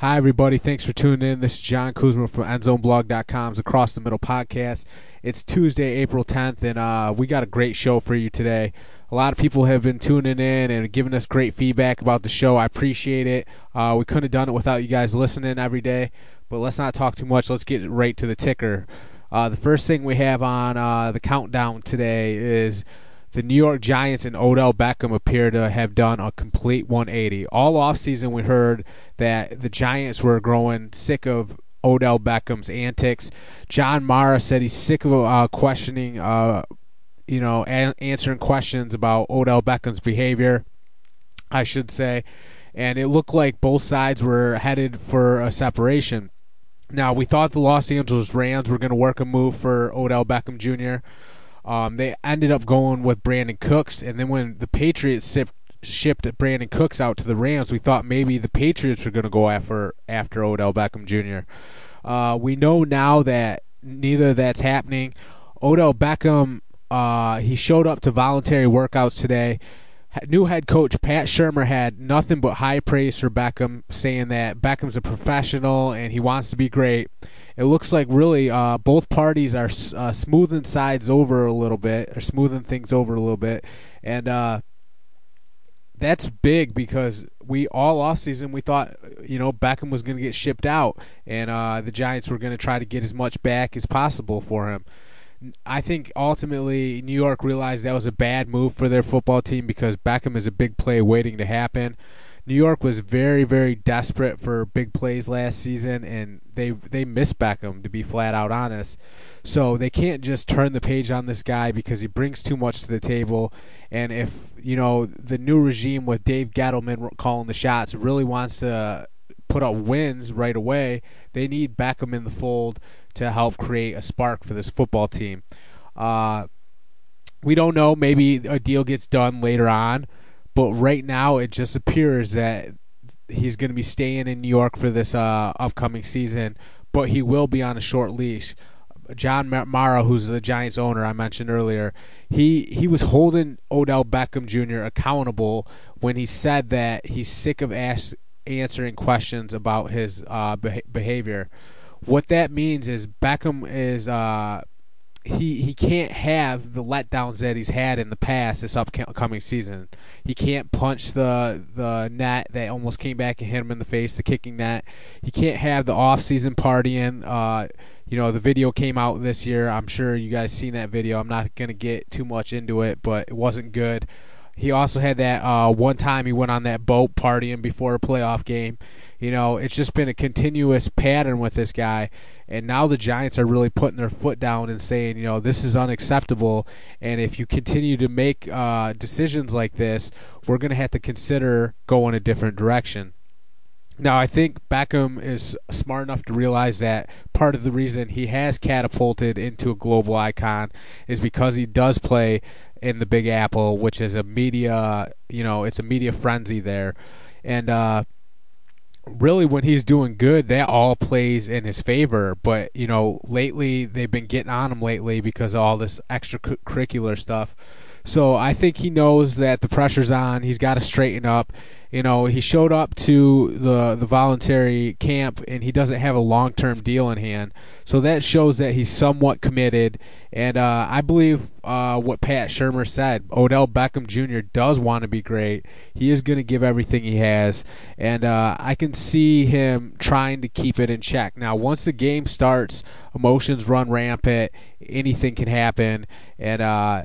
Hi, everybody. Thanks for tuning in. This is Jon Kuzma from EndZoneBlog.com's Across the Middle podcast. It's Tuesday, April 10th, and uh, we got a great show for you today. A lot of people have been tuning in and giving us great feedback about the show. I appreciate it. Uh, we couldn't have done it without you guys listening every day, but let's not talk too much. Let's get right to the ticker. Uh, the first thing we have on uh, the countdown today is the New York Giants and Odell Beckham appear to have done a complete 180. All offseason, we heard that the Giants were growing sick of Odell Beckham's antics. John Mara said he's sick of uh, questioning, uh, you know, a- answering questions about Odell Beckham's behavior, I should say. And it looked like both sides were headed for a separation. Now, we thought the Los Angeles Rams were going to work a move for Odell Beckham Jr. Um, they ended up going with Brandin Cooks, and then when the Patriots shipped, shipped Brandin Cooks out to the Rams, we thought maybe the Patriots were going to go after after Odell Beckham Jr. Uh, we know now that neither that's happening. Odell Beckham, uh, he showed up to voluntary workouts today. New head coach Pat Shurmur had nothing but high praise for Beckham, saying that Beckham's a professional and he wants to be great it looks like really uh, both parties are uh, smoothing sides over a little bit, or smoothing things over a little bit, and uh, that's big because we all off season we thought you know Beckham was going to get shipped out, and uh, the Giants were going to try to get as much back as possible for him. I think ultimately New York realized that was a bad move for their football team because Beckham is a big play waiting to happen. New York was very, very desperate for big plays last season, and they they missed Beckham to be flat out honest. So they can't just turn the page on this guy because he brings too much to the table. And if you know the new regime with Dave Gettleman calling the shots really wants to put up wins right away, they need Beckham in the fold to help create a spark for this football team. Uh, we don't know. Maybe a deal gets done later on. But right now, it just appears that he's going to be staying in New York for this uh, upcoming season, but he will be on a short leash. John Mara, who's the Giants owner I mentioned earlier, he he was holding Odell Beckham Jr. accountable when he said that he's sick of ask, answering questions about his uh, behavior. What that means is Beckham is uh, he he can't have the letdowns that he's had in the past this upcoming season. He can't punch the the net that almost came back and hit him in the face, the kicking net. He can't have the off-season partying. Uh, you know, the video came out this year. I'm sure you guys seen that video. I'm not to get too much into it, but it wasn't good. He also had that uh, one time he went on that boat partying before a playoff game. You know, it's just been a continuous pattern with this guy. And now the Giants are really putting their foot down and saying, you know, this is unacceptable. And if you continue to make uh, decisions like this, we're going to have to consider going a different direction. Now, I think Beckham is smart enough to realize that part of the reason he has catapulted into a global icon is because he does play in the Big Apple, which is a media, you know, it's a media frenzy there. And, uh, really when he's doing good, that all plays in his favor. But you know, lately they've been getting on him lately because of all this extracurricular stuff. So I think he knows that the pressure's on. He's got to straighten up. You know, he showed up to the the voluntary camp and he doesn't have a long term deal in hand. So that shows that he's somewhat committed. And uh, I believe uh, what Pat Shurmur said. Odell Beckham Jr. does want to be great. He is going to give everything he has, and uh, I can see him trying to keep it in check. Now, once the game starts, emotions run rampant. Anything can happen, and uh,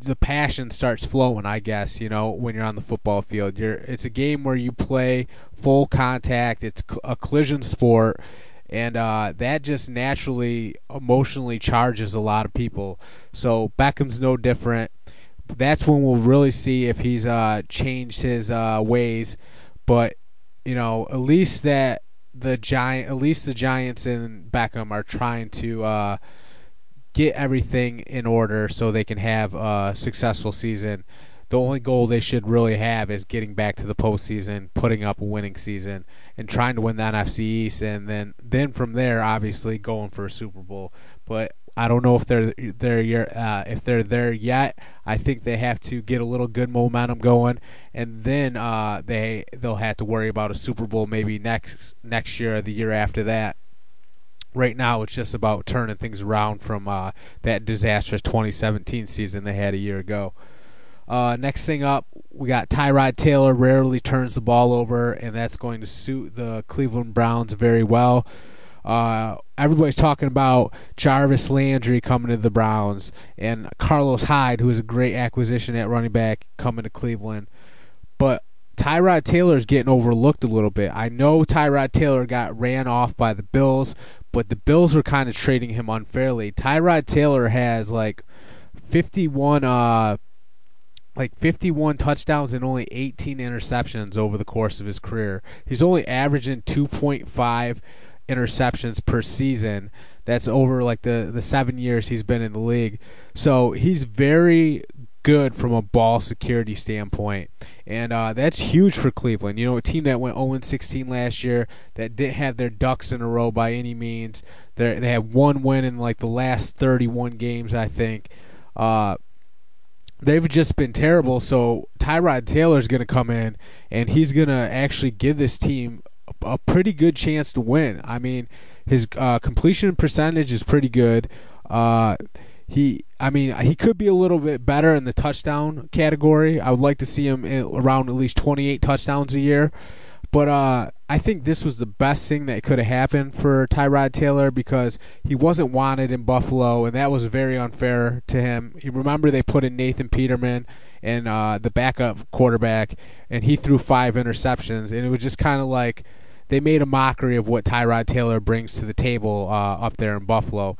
the passion starts flowing. I guess you know when you're on the football field. You're it's a game where you play full contact. It's a collision sport, and uh, that just naturally emotionally charges a lot of people. So Beckham's no different. That's when we'll really see if he's uh, changed his uh, ways. But you know, at least that the giant, at least the Giants and Beckham are trying to uh, get everything in order so they can have a successful season. The only goal they should really have is getting back to the postseason, putting up a winning season, and trying to win the NFC East, and then then from there, obviously going for a Super Bowl. But I don't know if they're they're uh, if they're there yet. I think they have to get a little good momentum going, and then uh, they they'll have to worry about a Super Bowl maybe next next year or the year after that. Right now, it's just about turning things around from uh, that disastrous 2017 season they had a year ago. Uh, next thing up, we got Tyrod Taylor rarely turns the ball over, and that's going to suit the Cleveland Browns very well. Uh, everybody's talking about Jarvis Landry coming to the Browns and Carlos Hyde, who is a great acquisition at running back, coming to Cleveland. But Tyrod Taylor is getting overlooked a little bit. I know Tyrod Taylor got ran off by the Bills, but the Bills were kind of trading him unfairly. Tyrod Taylor has like 51 uh like 51 touchdowns and only 18 interceptions over the course of his career. He's only averaging 2.5 interceptions per season. That's over like the the 7 years he's been in the league. So, he's very good from a ball security standpoint. And uh, that's huge for Cleveland. You know, a team that went 0 16 last year, that didn't have their ducks in a row by any means. They're, they had one win in like the last 31 games, I think. Uh, they've just been terrible. So Tyrod Taylor's going to come in and he's going to actually give this team a, a, pretty good chance to win. I mean, his uh, completion percentage is pretty good. Uh, he, I mean, he could be a little bit better in the touchdown category. I would like to see him around at least 28 touchdowns a year. But uh, I think this was the best thing that could have happened for Tyrod Taylor because he wasn't wanted in Buffalo, and that was very unfair to him. You remember they put in Nathan Peterman and uh, the backup quarterback, and he threw five interceptions, and it was just kind of like they made a mockery of what Tyrod Taylor brings to the table uh, up there in Buffalo.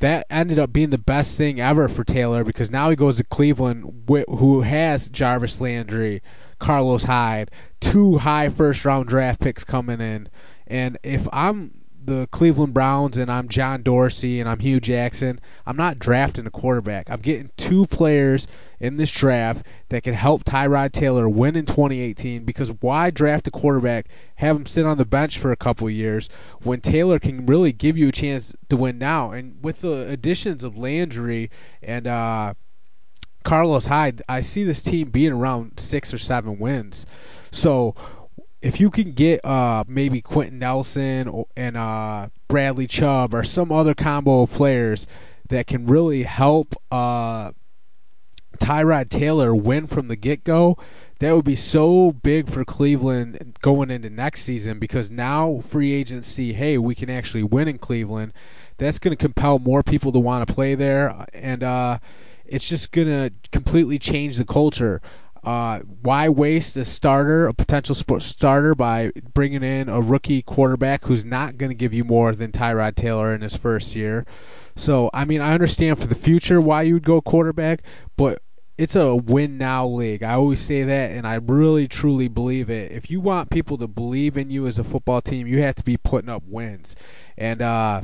That ended up being the best thing ever for Taylor because now he goes to Cleveland, who has Jarvis Landry Carlos Hyde, two high first round draft picks coming in. And if I'm the Cleveland Browns and I'm John Dorsey and I'm Hue Jackson, I'm not drafting a quarterback. I'm getting two players in this draft that can help Tyrod Taylor win in 2018 because why draft a quarterback, have him sit on the bench for a couple years when Taylor can really give you a chance to win now? And with the additions of Landry and uh, Carlos Hyde, I see this team being around six or seven wins. So if you can get uh, maybe Quenton Nelson and uh, Bradley Chubb or some other combo of players that can really help uh, Tyrod Taylor win from the get go, that would be so big for Cleveland going into next season because now free agents see, hey, we can actually win in Cleveland. That's going to compel more people to want to play there. And, uh, it's just going to completely change the culture. Uh, why waste a starter, a potential starter, by bringing in a rookie quarterback who's not going to give you more than Tyrod Taylor in his first year? So, I mean, I understand for the future why you would go quarterback, but it's a win now league. I always say that, and I really truly believe it. If you want people to believe in you as a football team, you have to be putting up wins. And uh,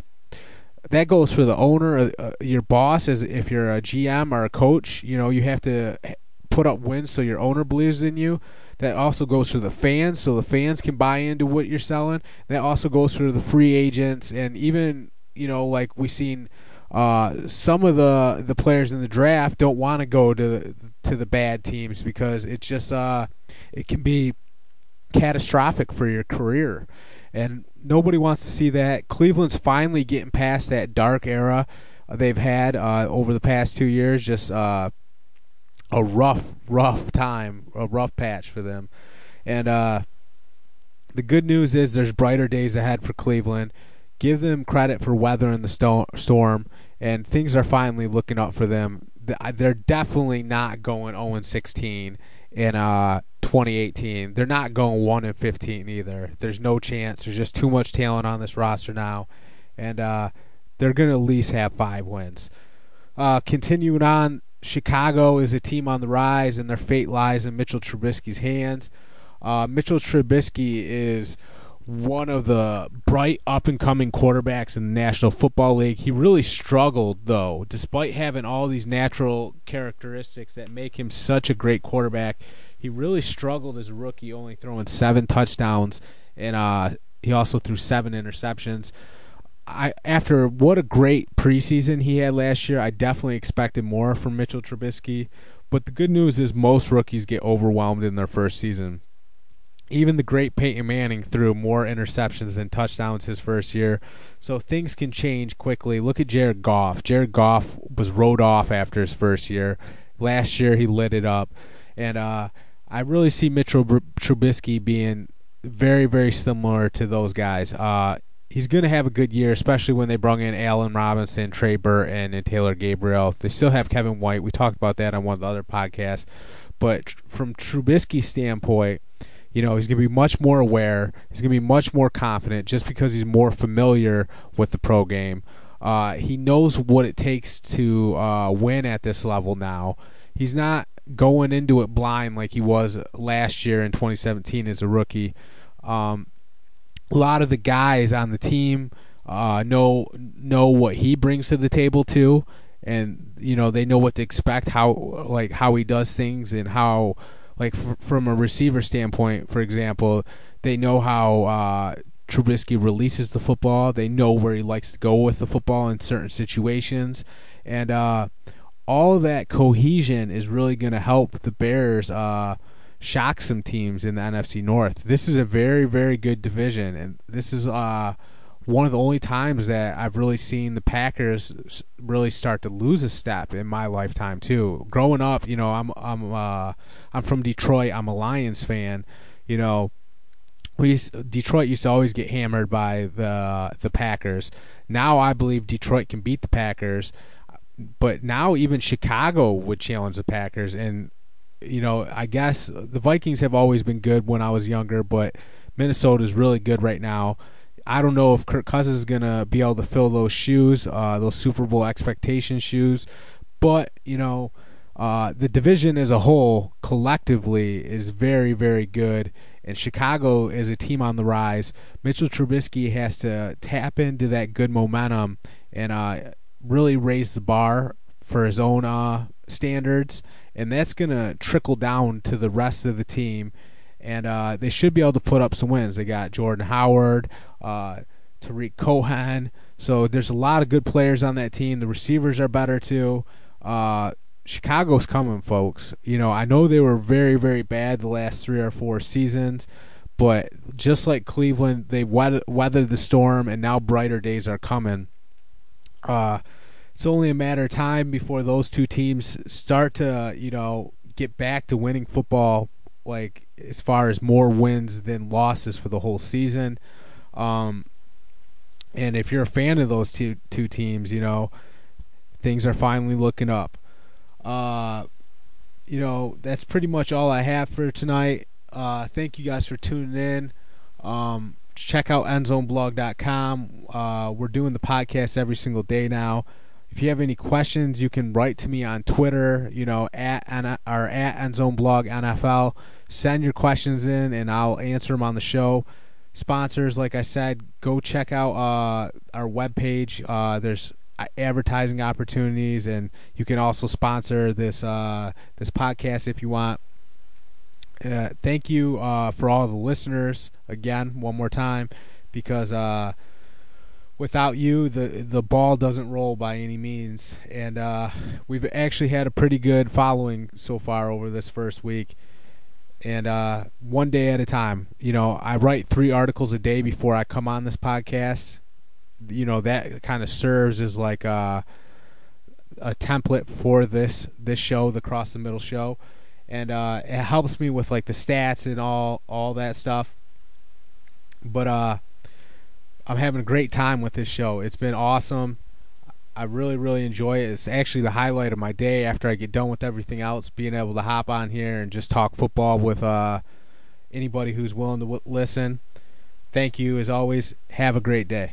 that goes for the owner, uh, uh your boss. As if you're a GM or a coach, you know you have to put up wins so your owner believes in you. That also goes for the fans, so the fans can buy into what you're selling. That also goes for the free agents, and even you know like we seen. Uh, some of the the players in the draft don't want to go to the, to the bad teams because it's just uh, it can be catastrophic for your career and nobody wants to see that. Cleveland's finally getting past that dark era they've had uh, over the past two years. Just uh, a rough, rough time, a rough patch for them. And uh, the good news is there's brighter days ahead for Cleveland. Give them credit for weathering the sto- storm, and things are finally looking up for them. They're definitely not going 0 16 in uh 2018. They're not going 1 and 15 either. There's no chance. There's just too much talent on this roster now. And uh, they're going to at least have five wins. Uh, continuing on, Chicago is a team on the rise, and their fate lies in Mitchell Trubisky's hands. Uh, Mitchell Trubisky is one of the bright up and coming quarterbacks in the National Football League. He really struggled though, despite having all these natural characteristics that make him such a great quarterback. He really struggled as a rookie, only throwing seven touchdowns, and uh, he also threw seven interceptions. I after what a great preseason he had last year, I definitely expected more from Mitchell Trubisky. But the good news is most rookies get overwhelmed in their first season. Even the great Peyton Manning threw more interceptions than touchdowns his first year. So things can change quickly. Look at Jared Goff. Jared Goff was rode off after his first year. Last year he lit it up. And uh, I really see Mitchell Trubisky being very, very similar to those guys. Uh, he's going to have a good year, especially when they bring in Allen Robinson, Trey Burton, and Taylor Gabriel. They still have Kevin White. We talked about that on one of the other podcasts. But from Trubisky's standpoint, you know, he's going to be much more aware. He's going to be much more confident just because he's more familiar with the pro game. Uh, he knows what it takes to uh, win at this level now. He's not going into it blind like he was last year in 2017 as a rookie. Um, a lot of the guys on the team uh, know know what he brings to the table too, and you know they know what to expect, how like how he does things, and how like f- from a receiver standpoint, for example, they know how uh, Trubisky releases the football. They know where he likes to go with the football in certain situations, and uh, all of that cohesion is really going to help the Bears uh, shock some teams in the NFC North. This is a very, very good division, and this is uh, one of the only times that I've really seen the Packers really start to lose a step in my lifetime too. Growing up, you know, I'm I'm uh, I'm from Detroit. I'm a Lions fan. You know, we used, Detroit used to always get hammered by the the Packers. Now I believe Detroit can beat the Packers but now even Chicago would challenge the Packers, and you know, I guess the Vikings have always been good when I was younger, but Minnesota is really good right now. I don't know if Kirk Cousins is gonna be able to fill those shoes, uh, those Super Bowl expectation shoes, but you know, uh, the division as a whole, collectively, is very, very good. And Chicago is a team on the rise. Mitchell Trubisky has to tap into that good momentum and uh, really raise the bar for his own uh, standards, and that's going to trickle down to the rest of the team. And uh, they should be able to put up some wins. They got Jordan Howard, uh, Tarik Cohen. So there's a lot of good players on that team. The receivers are better too. Uh, Chicago's coming, folks. You know, I know they were very, very bad the last three or four seasons, but just like Cleveland, they weathered the storm, and now brighter days are coming. Uh, it's only a matter of time before those two teams start to, you know, get back to winning football, like as far as more wins than losses for the whole season. Um, and if you're a fan of those two two teams, you know, things are finally looking up. Uh, you know, that's pretty much all I have for tonight. Uh, thank you guys for tuning in. Um, check out endzoneblog.com. Uh, we're doing the podcast every single day now. If you have any questions, you can write to me on Twitter, you know, at or at endzoneblog NFL. Send your questions in, and I'll answer them on the show. Sponsors, like I said, go check out uh, our webpage. Uh, there's advertising opportunities, and you can also sponsor this uh, this podcast if you want. Uh, thank you uh, for all the listeners again one more time because uh, without you the the ball doesn't roll by any means. And uh, we've actually had a pretty good following so far over this first week. And uh, one day at a time. You know I write three articles a day before I come on this podcast. You know that kind of serves as like a, a template for this this show the cross the middle show. And uh, it helps me with like the stats and all all that stuff. But uh, I'm having a great time with this show. It's been awesome. I really really enjoy it. It's actually the highlight of my day after I get done with everything else. Being able to hop on here and just talk football with uh, anybody who's willing to w- listen. Thank you as always. Have a great day.